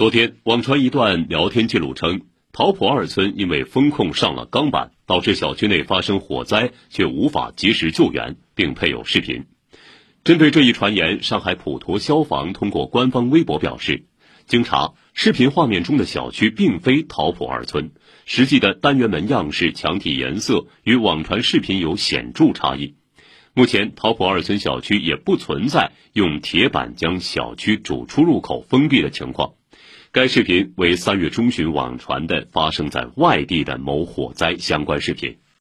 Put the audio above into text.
昨天，网传一段聊天记录称，桃浦二村因为风控上了钢板，导致小区内发生火灾，却无法及时救援，并配有视频。针对这一传言，上海普陀消防通过官方微博表示，经查，视频画面中的小区并非桃浦二村，实际的单元门样式、墙体颜色与网传视频有显著差异。目前，桃浦二村小区也不存在用铁板将小区主出入口封闭的情况。该视频为三月中旬网传的发生在外地的某火灾相关视频。